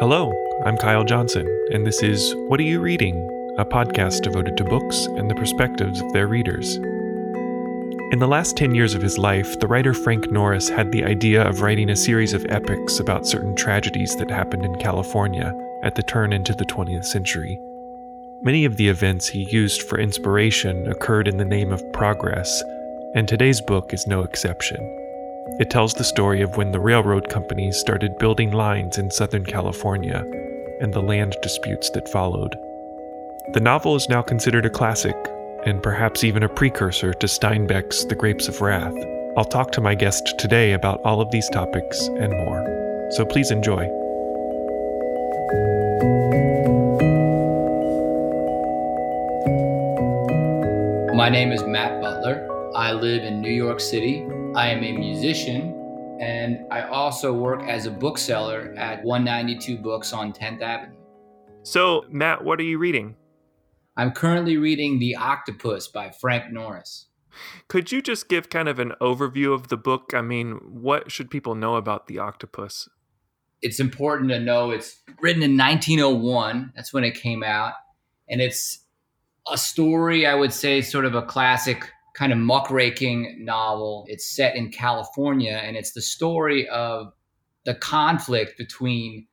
Hello, I'm Kyle Johnson, and this is What Are You Reading? A podcast devoted to books and the perspectives of their readers. In the last 10 years of his life, the writer Frank Norris had the idea of writing a series of epics about certain tragedies that happened in California at the turn into the 20th century. Many of the events he used for inspiration occurred in the name of progress, and today's book is no exception. It tells the story of when the railroad companies started building lines in Southern California and the land disputes that followed. The novel is now considered a classic, and perhaps even a precursor to Steinbeck's The Grapes of Wrath. I'll talk to my guest today about all of these topics and more, so please enjoy. My name is Matt Butler. I live in New York City. I am a musician and I also work as a bookseller at 192 Books on 10th Avenue. So, Matt, what are you reading? I'm currently reading The Octopus by Frank Norris. Could you just give kind of an overview of the book? I mean, what should people know about The Octopus? It's important to know it's written in 1901. That's when it came out. And it's a story, I would say, sort of a classic kind of muckraking novel. It's set in California, and it's the story of the conflict between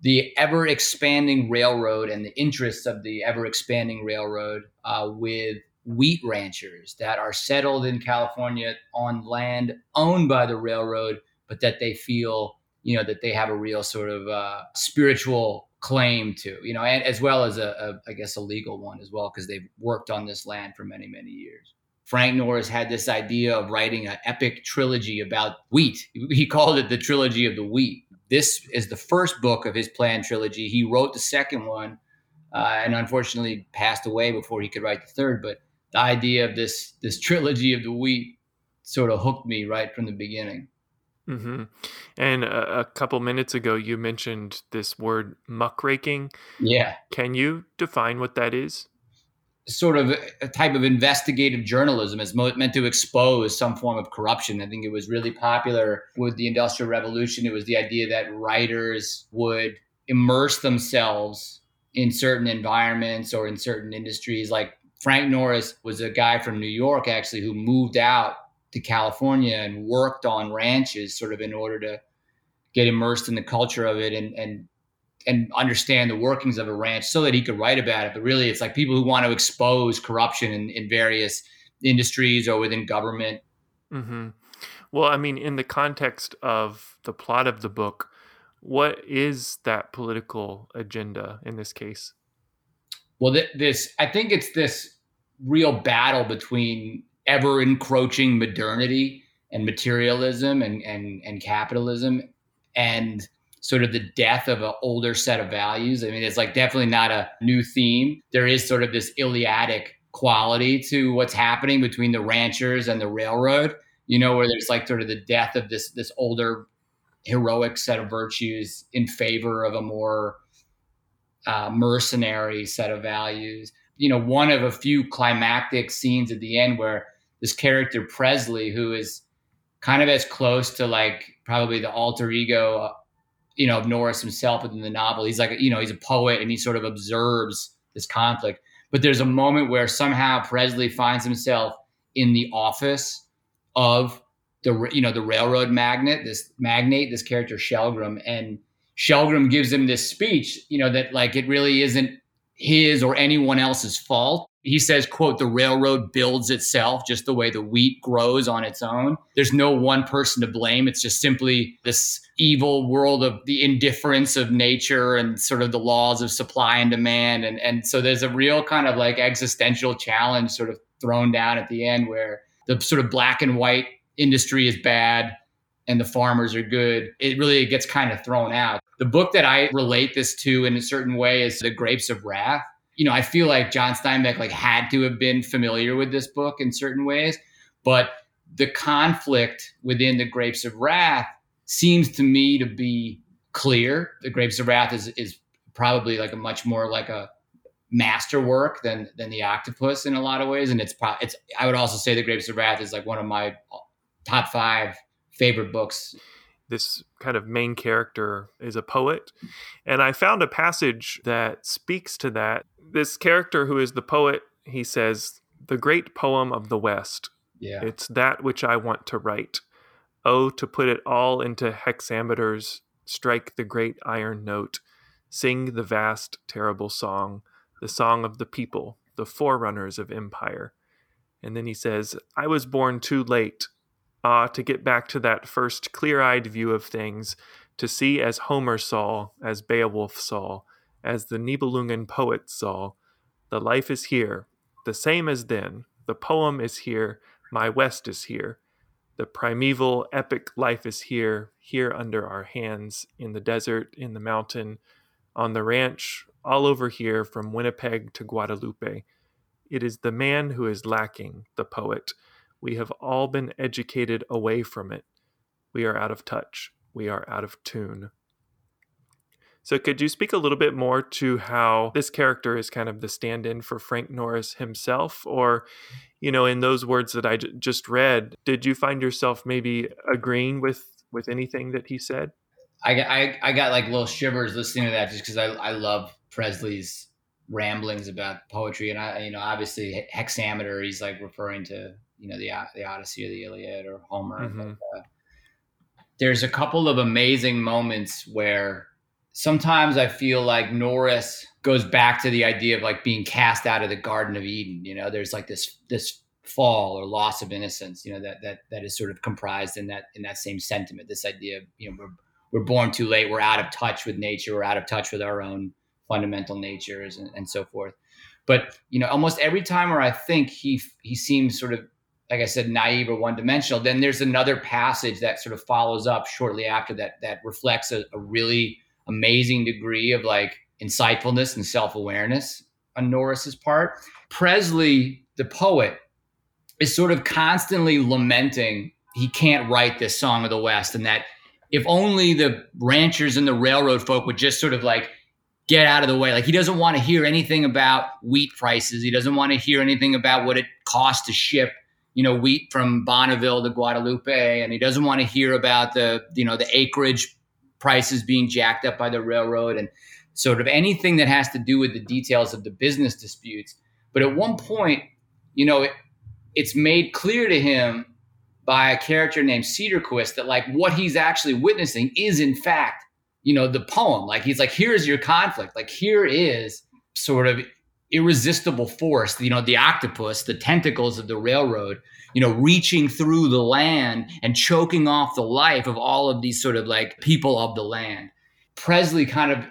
the ever expanding railroad and the interests of the ever expanding railroad uh, with wheat ranchers that are settled in California on land owned by the railroad, but that they feel, you know, that they have a real sort of uh, spiritual claim to, you know, and as well as a, a I guess, a legal one as well, because they've worked on this land for many, many years. Frank Norris had this idea of writing an epic trilogy about wheat. He called it the trilogy of the wheat. This is the first book of his planned trilogy. He wrote the second one, uh, and unfortunately passed away before he could write the third. But the idea of this this trilogy of the wheat sort of hooked me right from the beginning. Mm-hmm. And a, a, couple minutes ago, you mentioned this word muckraking. Yeah. Can you define what that is? Sort of a type of investigative journalism is meant to expose some form of corruption. I think it was really popular with the Industrial Revolution. It was the idea that writers would immerse themselves in certain environments or in certain industries. Like Frank Norris was a guy from New York, actually, who moved out to California and worked on ranches sort of in order to get immersed in the culture of it and, and and understand the workings of a ranch so that he could write about it. But really, it's like people who want to expose corruption in, in various industries or within government. Mm-hmm. Well, I mean, in the context of the plot of the book, what is that political agenda in this case? Well, th- this I think it's this real battle between ever encroaching modernity and materialism and, and, and capitalism and sort of the death of an older set of values. I mean, it's like definitely not a new theme. There is sort of this Iliadic quality to what's happening between the ranchers and the railroad, you know, where there's like sort of the death of this this older heroic set of virtues in favor of a more uh, mercenary set of values. You know, one of a few climactic scenes at the end where this character Presley, who is kind of as close to like probably the alter ego you know, of Norris himself within the novel. He's like, you know, he's a poet and he sort of observes this conflict. But there's a moment where somehow Presley finds himself in the office of the, you know, the railroad magnate, this magnate, this character Shelgrim, and Shelgrim gives him this speech, you know, that like it really isn't his or anyone else's fault he says quote the railroad builds itself just the way the wheat grows on its own. There's no one person to blame. It's just simply this evil world of the indifference of nature and sort of the laws of supply and demand. And and so there's a real kind of like existential challenge sort of thrown down at the end where the sort of black and white industry is bad and the farmers are good. It really gets kind of thrown out. The book that i relate this to in a certain way is the grapes of wrath you know, I feel like John Steinbeck like had to have been familiar with this book in certain ways, but the conflict within the Grapes of Wrath seems to me to be clear. The Grapes of Wrath is is probably like a much more like a masterwork than than the Octopus in a lot of ways, and it's pro- it's. I would also say the Grapes of Wrath is like one of my top five favorite books. This kind of main character is a poet. And I found a passage that speaks to that. This character who is the poet, he says, The great poem of the West. Yeah. It's that which I want to write. Oh, to put it all into hexameters, strike the great iron note, sing the vast, terrible song, the song of the people, the forerunners of empire. And then he says, I was born too late Ah, to get back to that first clear eyed view of things, to see as Homer saw, as Beowulf saw, as the Nibelungen poet saw, the life is here, the same as then, the poem is here, my West is here. The primeval epic life is here, here under our hands, in the desert, in the mountain, on the ranch, all over here from Winnipeg to Guadalupe. It is the man who is lacking, the poet we have all been educated away from it. We are out of touch. We are out of tune. So, could you speak a little bit more to how this character is kind of the stand in for Frank Norris himself? Or, you know, in those words that I j- just read, did you find yourself maybe agreeing with, with anything that he said? I, I, I got like little shivers listening to that just because I, I love Presley's ramblings about poetry. And I, you know, obviously hexameter, he's like referring to you know the the Odyssey or the Iliad or Homer. Mm-hmm. But, uh, there's a couple of amazing moments where sometimes I feel like Norris goes back to the idea of like being cast out of the Garden of Eden. You know, there's like this this fall or loss of innocence. You know that that that is sort of comprised in that in that same sentiment. This idea of you know we're we're born too late. We're out of touch with nature. We're out of touch with our own fundamental natures and, and so forth. But you know, almost every time where I think he he seems sort of like I said, naive or one dimensional. Then there's another passage that sort of follows up shortly after that that reflects a, a really amazing degree of like insightfulness and self awareness on Norris's part. Presley, the poet, is sort of constantly lamenting he can't write this song of the West and that if only the ranchers and the railroad folk would just sort of like get out of the way. Like he doesn't want to hear anything about wheat prices. He doesn't want to hear anything about what it costs to ship you know wheat from Bonneville to Guadalupe, and he doesn't want to hear about the you know the acreage prices being jacked up by the railroad and sort of anything that has to do with the details of the business disputes. But at one point, you know, it, it's made clear to him by a character named Cedarquist that like what he's actually witnessing is in fact, you know, the poem. Like he's like, here's your conflict. Like here is sort of irresistible force, you know, the octopus, the tentacles of the railroad, you know, reaching through the land and choking off the life of all of these sort of like people of the land. Presley kind of,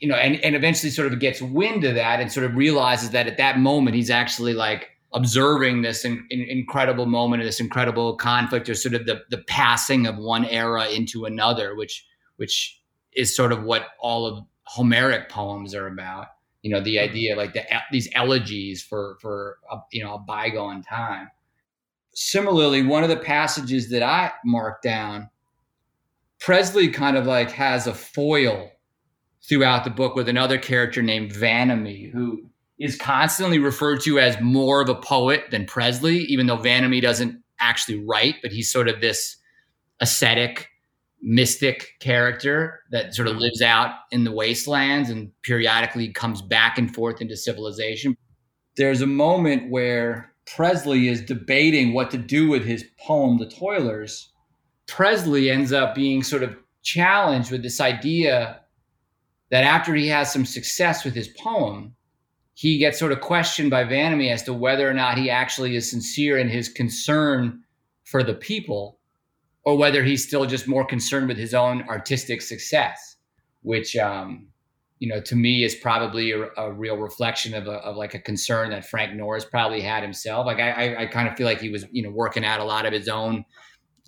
you know, and, and eventually sort of gets wind of that and sort of realizes that at that moment he's actually like observing this in, in, incredible moment, this incredible conflict, or sort of the, the passing of one era into another, which which is sort of what all of Homeric poems are about you know the mm-hmm. idea like the, these elegies for for a, you know a bygone time similarly one of the passages that i marked down presley kind of like has a foil throughout the book with another character named vanamee who is constantly referred to as more of a poet than presley even though vanamee doesn't actually write but he's sort of this ascetic mystic character that sort of mm-hmm. lives out in the wastelands and periodically comes back and forth into civilization. There's a moment where Presley is debating what to do with his poem, The Toilers. Presley ends up being sort of challenged with this idea that after he has some success with his poem, he gets sort of questioned by Vanamee as to whether or not he actually is sincere in his concern for the people or whether he's still just more concerned with his own artistic success, which, um, you know, to me is probably a, a real reflection of, a, of like a concern that Frank Norris probably had himself. Like I, I, I kind of feel like he was, you know, working out a lot of his own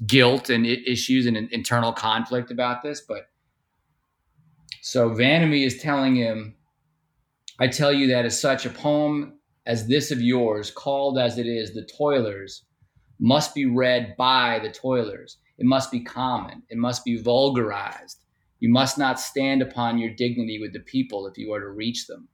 guilt and issues and internal conflict about this. But so Vanamee is telling him, I tell you that as such a poem as this of yours, called as it is, The Toilers, must be read by the toilers. It must be common. It must be vulgarized. You must not stand upon your dignity with the people if you are to reach them.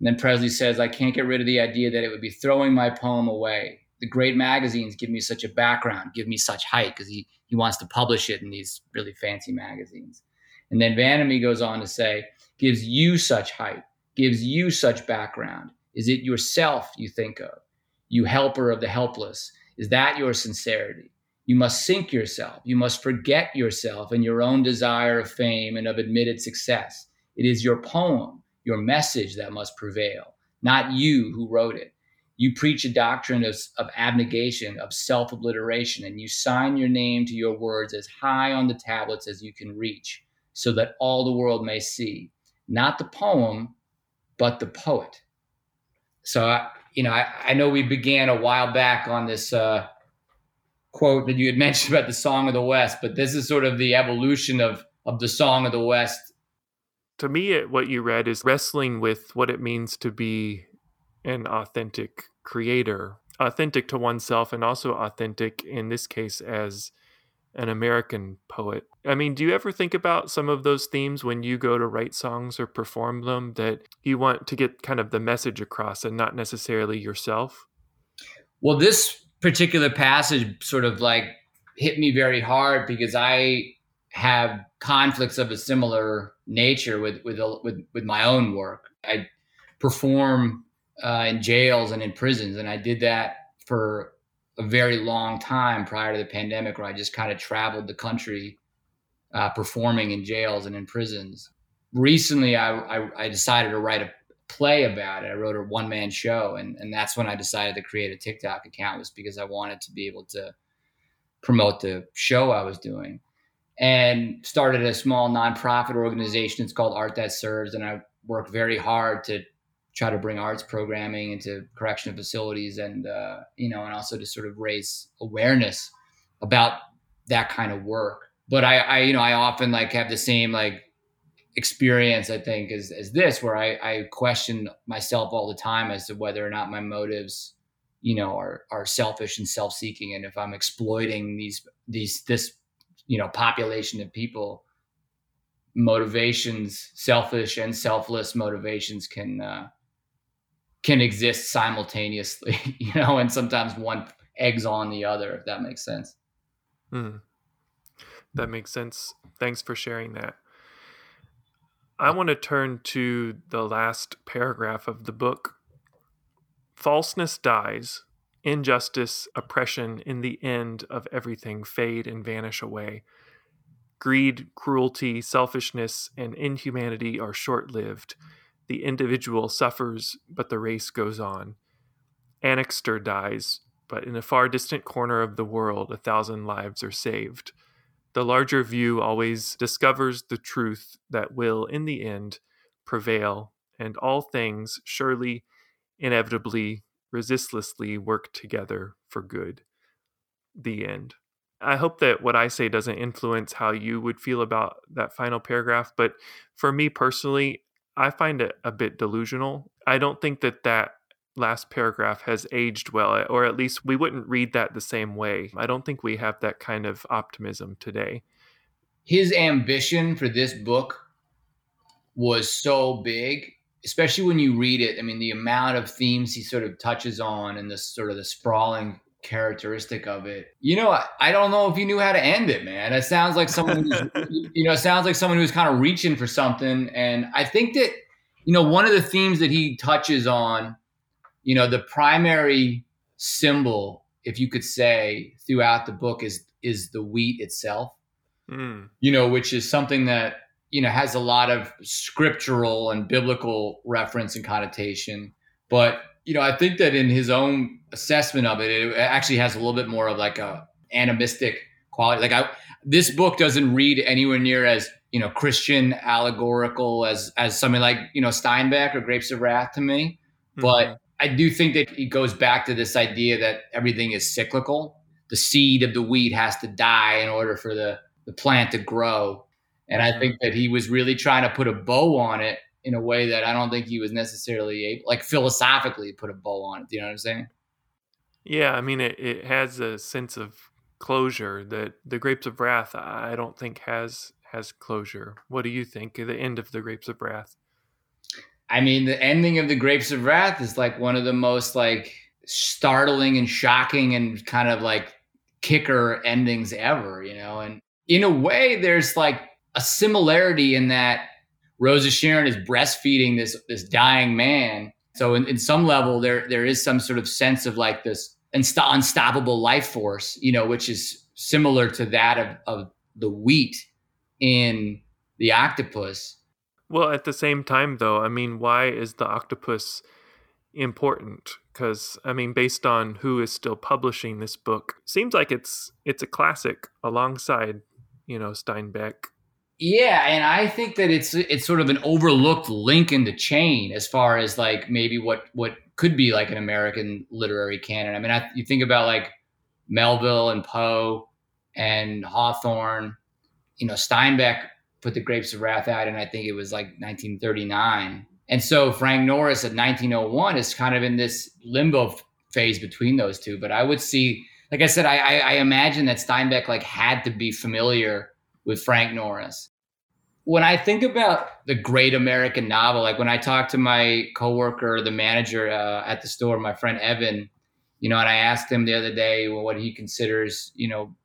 And then Presley says, I can't get rid of the idea that it would be throwing my poem away. the great magazines give me such a background, give me such height because he he wants to publish it in these really fancy magazines. And then Vanamee goes on to say, gives you such height, gives you such background. Is it yourself you think of? You helper of the helpless. Is that your sincerity? You must sink yourself. You must forget yourself and your own desire of fame and of admitted success. It is your poem, your message that must prevail, not you who wrote it. You preach a doctrine of, of abnegation, of self obliteration, and you sign your name to your words as high on the tablets as you can reach, so that all the world may see, not the poem, but the poet. So, I, you know, I, I know we began a while back on this uh, quote that you had mentioned about the Song of the West, but this is sort of the evolution of of the Song of the West. To me, what you read is wrestling with what it means to be an authentic creator, authentic to oneself, and also authentic in this case as an American poet. I mean, do you ever think about some of those themes when you go to write songs or perform them that you want to get kind of the message across and not necessarily yourself? Well, this particular passage sort of like hit me very hard because I have conflicts of a similar nature with with with, with my own work. I perform uh, in jails and in prisons. And I did that for a very long time prior to the pandemic, where I just kind of traveled the country uh, performing in jails and in prisons. Recently, I, I, I, decided to write a play about it. I wrote a one man show, and, and that's when I decided to create a TikTok account, was because I wanted to be able to promote the show I was doing. And started a small nonprofit organization. It's called Art That Serves, and I work very hard to try to bring arts programming into correctional facilities and uh, you know and also to sort of raise awareness about that kind of work but I, I you know i often like have the same like experience i think is, as this where I, I question myself all the time as to whether or not my motives you know are are selfish and self-seeking and if i'm exploiting these these this you know population of people motivations selfish and selfless motivations can uh, can exist simultaneously, you know, and sometimes one eggs on the other, if that makes sense. Mm. That makes sense. Thanks for sharing that. I want to turn to the last paragraph of the book. Falseness dies, injustice, oppression, in the end of everything fade and vanish away. Greed, cruelty, selfishness, and inhumanity are short lived the individual suffers, but the race goes on. Annixter dies, but in a far distant corner of the world, a thousand lives are saved. The larger view always discovers the truth that will, in the end, prevail, and all things surely, inevitably, resistlessly work together for good. The end. I hope that what I say doesn't influence how you would feel about that final paragraph, but for me personally, I find it a bit delusional. I don't think that that last paragraph has aged well, or at least we wouldn't read that the same way. I don't think we have that kind of optimism today. His ambition for this book was so big, especially when you read it. I mean, the amount of themes he sort of touches on and the sort of the sprawling characteristic of it. You know, I, I don't know if he knew how to end it, man. It sounds like someone you know, it sounds like someone who's kind of reaching for something. And I think that, you know, one of the themes that he touches on, you know, the primary symbol, if you could say, throughout the book is is the wheat itself. Mm. You know, which is something that you know has a lot of scriptural and biblical reference and connotation, but you know, I think that in his own assessment of it, it actually has a little bit more of like a animistic quality. Like I, this book doesn't read anywhere near as you know Christian allegorical as as something like you know Steinbeck or Grapes of Wrath to me, mm-hmm. but I do think that he goes back to this idea that everything is cyclical. The seed of the wheat has to die in order for the the plant to grow, and I think that he was really trying to put a bow on it in a way that I don't think he was necessarily able, like philosophically, put a bow on it. Do you know what I'm saying? Yeah, I mean, it, it has a sense of closure that the Grapes of Wrath, I don't think has has closure. What do you think of the end of the Grapes of Wrath? I mean, the ending of the Grapes of Wrath is like one of the most like startling and shocking and kind of like kicker endings ever, you know. And in a way, there's like a similarity in that Rose of Sharon is breastfeeding this this dying man. So in, in some level, there there is some sort of sense of like this unstoppable life force, you know, which is similar to that of, of the wheat in the octopus. Well, at the same time, though, I mean, why is the octopus important? Because I mean, based on who is still publishing this book, seems like it's it's a classic alongside, you know, Steinbeck. Yeah, and I think that it's it's sort of an overlooked link in the chain as far as like maybe what what could be like an American literary canon. I mean, I, you think about like Melville and Poe and Hawthorne. You know, Steinbeck put the Grapes of Wrath out, and I think it was like 1939. And so Frank Norris at 1901 is kind of in this limbo phase between those two. But I would see, like I said, I, I, I imagine that Steinbeck like had to be familiar with Frank Norris. When I think about the great American novel, like when I talked to my coworker, the manager uh, at the store, my friend Evan, you know, and I asked him the other day well, what he considers, you know,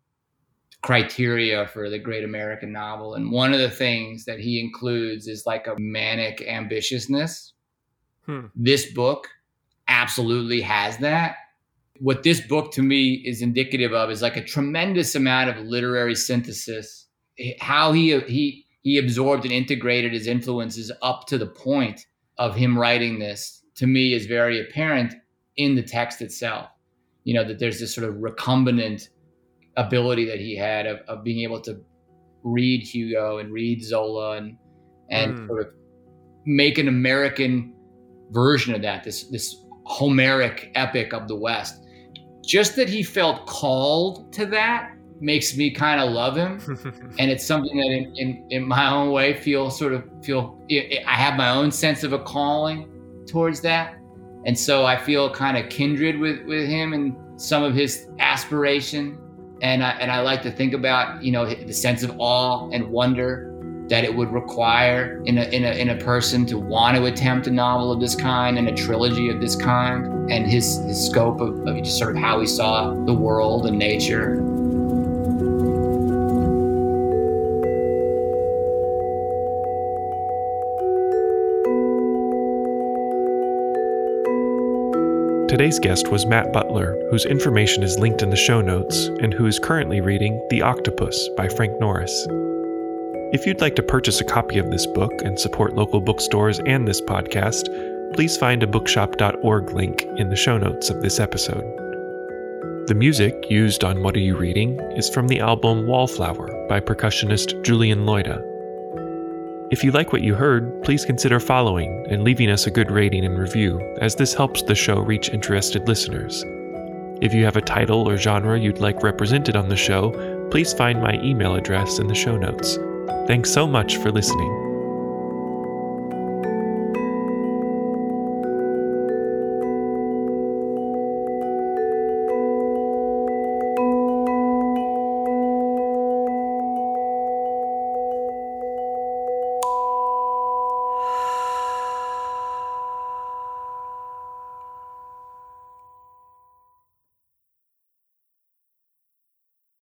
criteria for the great American novel. And one of the things that he includes is like a manic ambitiousness. Hmm. This book absolutely has that. What this book to me is indicative of is like a tremendous amount of literary synthesis. How he he he absorbed and integrated his influences up to the point of him writing this to me is very apparent in the text itself. You know that there's this sort of recombinant ability that he had of, of being able to read Hugo and read Zola and and mm. sort of make an American version of that, this this Homeric epic of the West. Just that he felt called to that makes me kind of love him, and it's something that in, in, in my own way feel sort of feel I have my own sense of a calling towards that, and so I feel kind of kindred with with him and some of his aspiration and I, and I like to think about you know the sense of awe and wonder that it would require in a, in a, in a person to want to attempt a novel of this kind and a trilogy of this kind and his, his scope of, of just sort of how he saw the world and nature Today's guest was Matt Butler, whose information is linked in the show notes, and who is currently reading The Octopus by Frank Norris. If you'd like to purchase a copy of this book and support local bookstores and this podcast, please find a bookshop.org link in the show notes of this episode. The music used on What Are You Reading is from the album Wallflower by percussionist Julian Loida. If you like what you heard, please consider following and leaving us a good rating and review, as this helps the show reach interested listeners. If you have a title or genre you'd like represented on the show, please find my email address in the show notes. Thanks so much for listening.